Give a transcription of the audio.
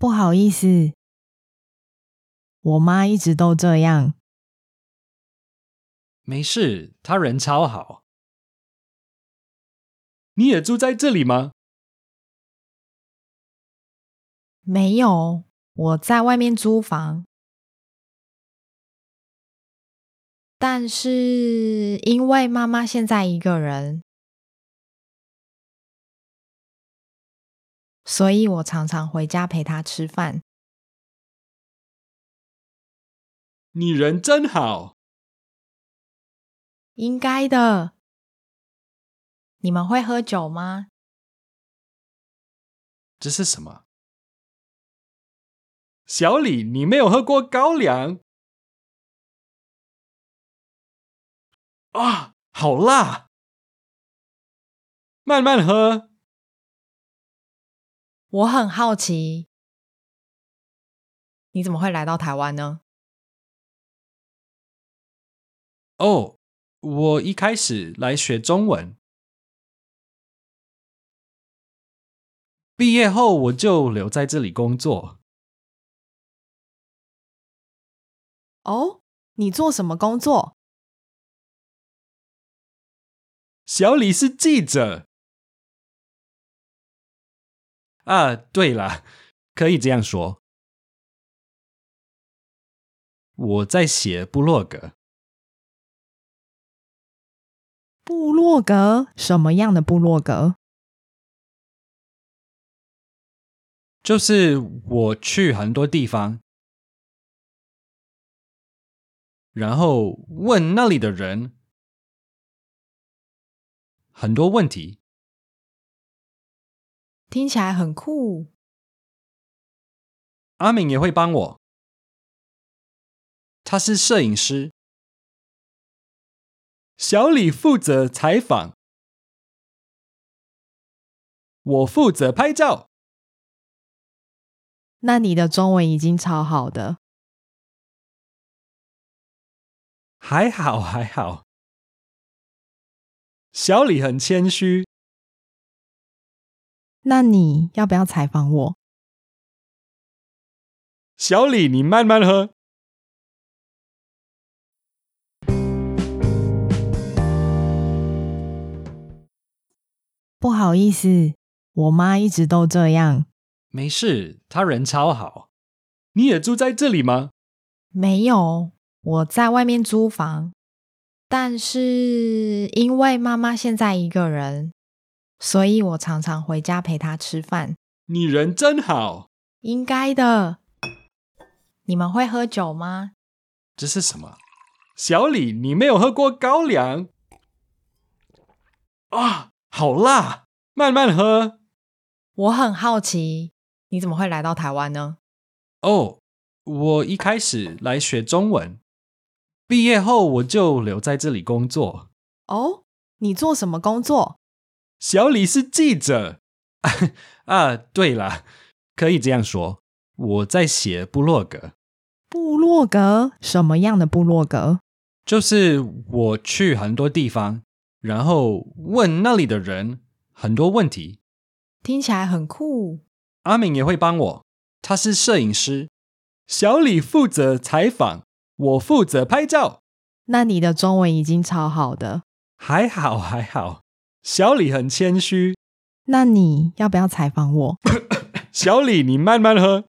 不好意思，我妈一直都这样。没事，她人超好。你也住在这里吗？没有，我在外面租房。但是因为妈妈现在一个人，所以我常常回家陪他吃饭。你人真好。应该的。你们会喝酒吗？这是什么？小李，你没有喝过高粱？啊，好辣！慢慢喝。我很好奇，你怎么会来到台湾呢？哦，我一开始来学中文，毕业后我就留在这里工作。哦，你做什么工作？小李是记者。啊，对了，可以这样说。我在写部落格。部落格？什么样的部落格？就是我去很多地方，然后问那里的人。很多问题，听起来很酷。阿敏也会帮我，他是摄影师。小李负责采访，我负责拍照。那你的中文已经超好的，还好还好。小李很谦虚。那你要不要采访我？小李，你慢慢喝。不好意思，我妈一直都这样。没事，她人超好。你也住在这里吗？没有，我在外面租房。但是因为妈妈现在一个人，所以我常常回家陪他吃饭。你人真好。应该的。你们会喝酒吗？这是什么？小李，你没有喝过高粱？啊，好辣！慢慢喝。我很好奇，你怎么会来到台湾呢？哦，我一开始来学中文。毕业后我就留在这里工作。哦，你做什么工作？小李是记者。啊，对了，可以这样说，我在写部落格。部落格？什么样的部落格？就是我去很多地方，然后问那里的人很多问题。听起来很酷。阿敏也会帮我，他是摄影师。小李负责采访。我负责拍照。那你的中文已经超好的，还好还好。小李很谦虚。那你要不要采访我？小李，你慢慢喝。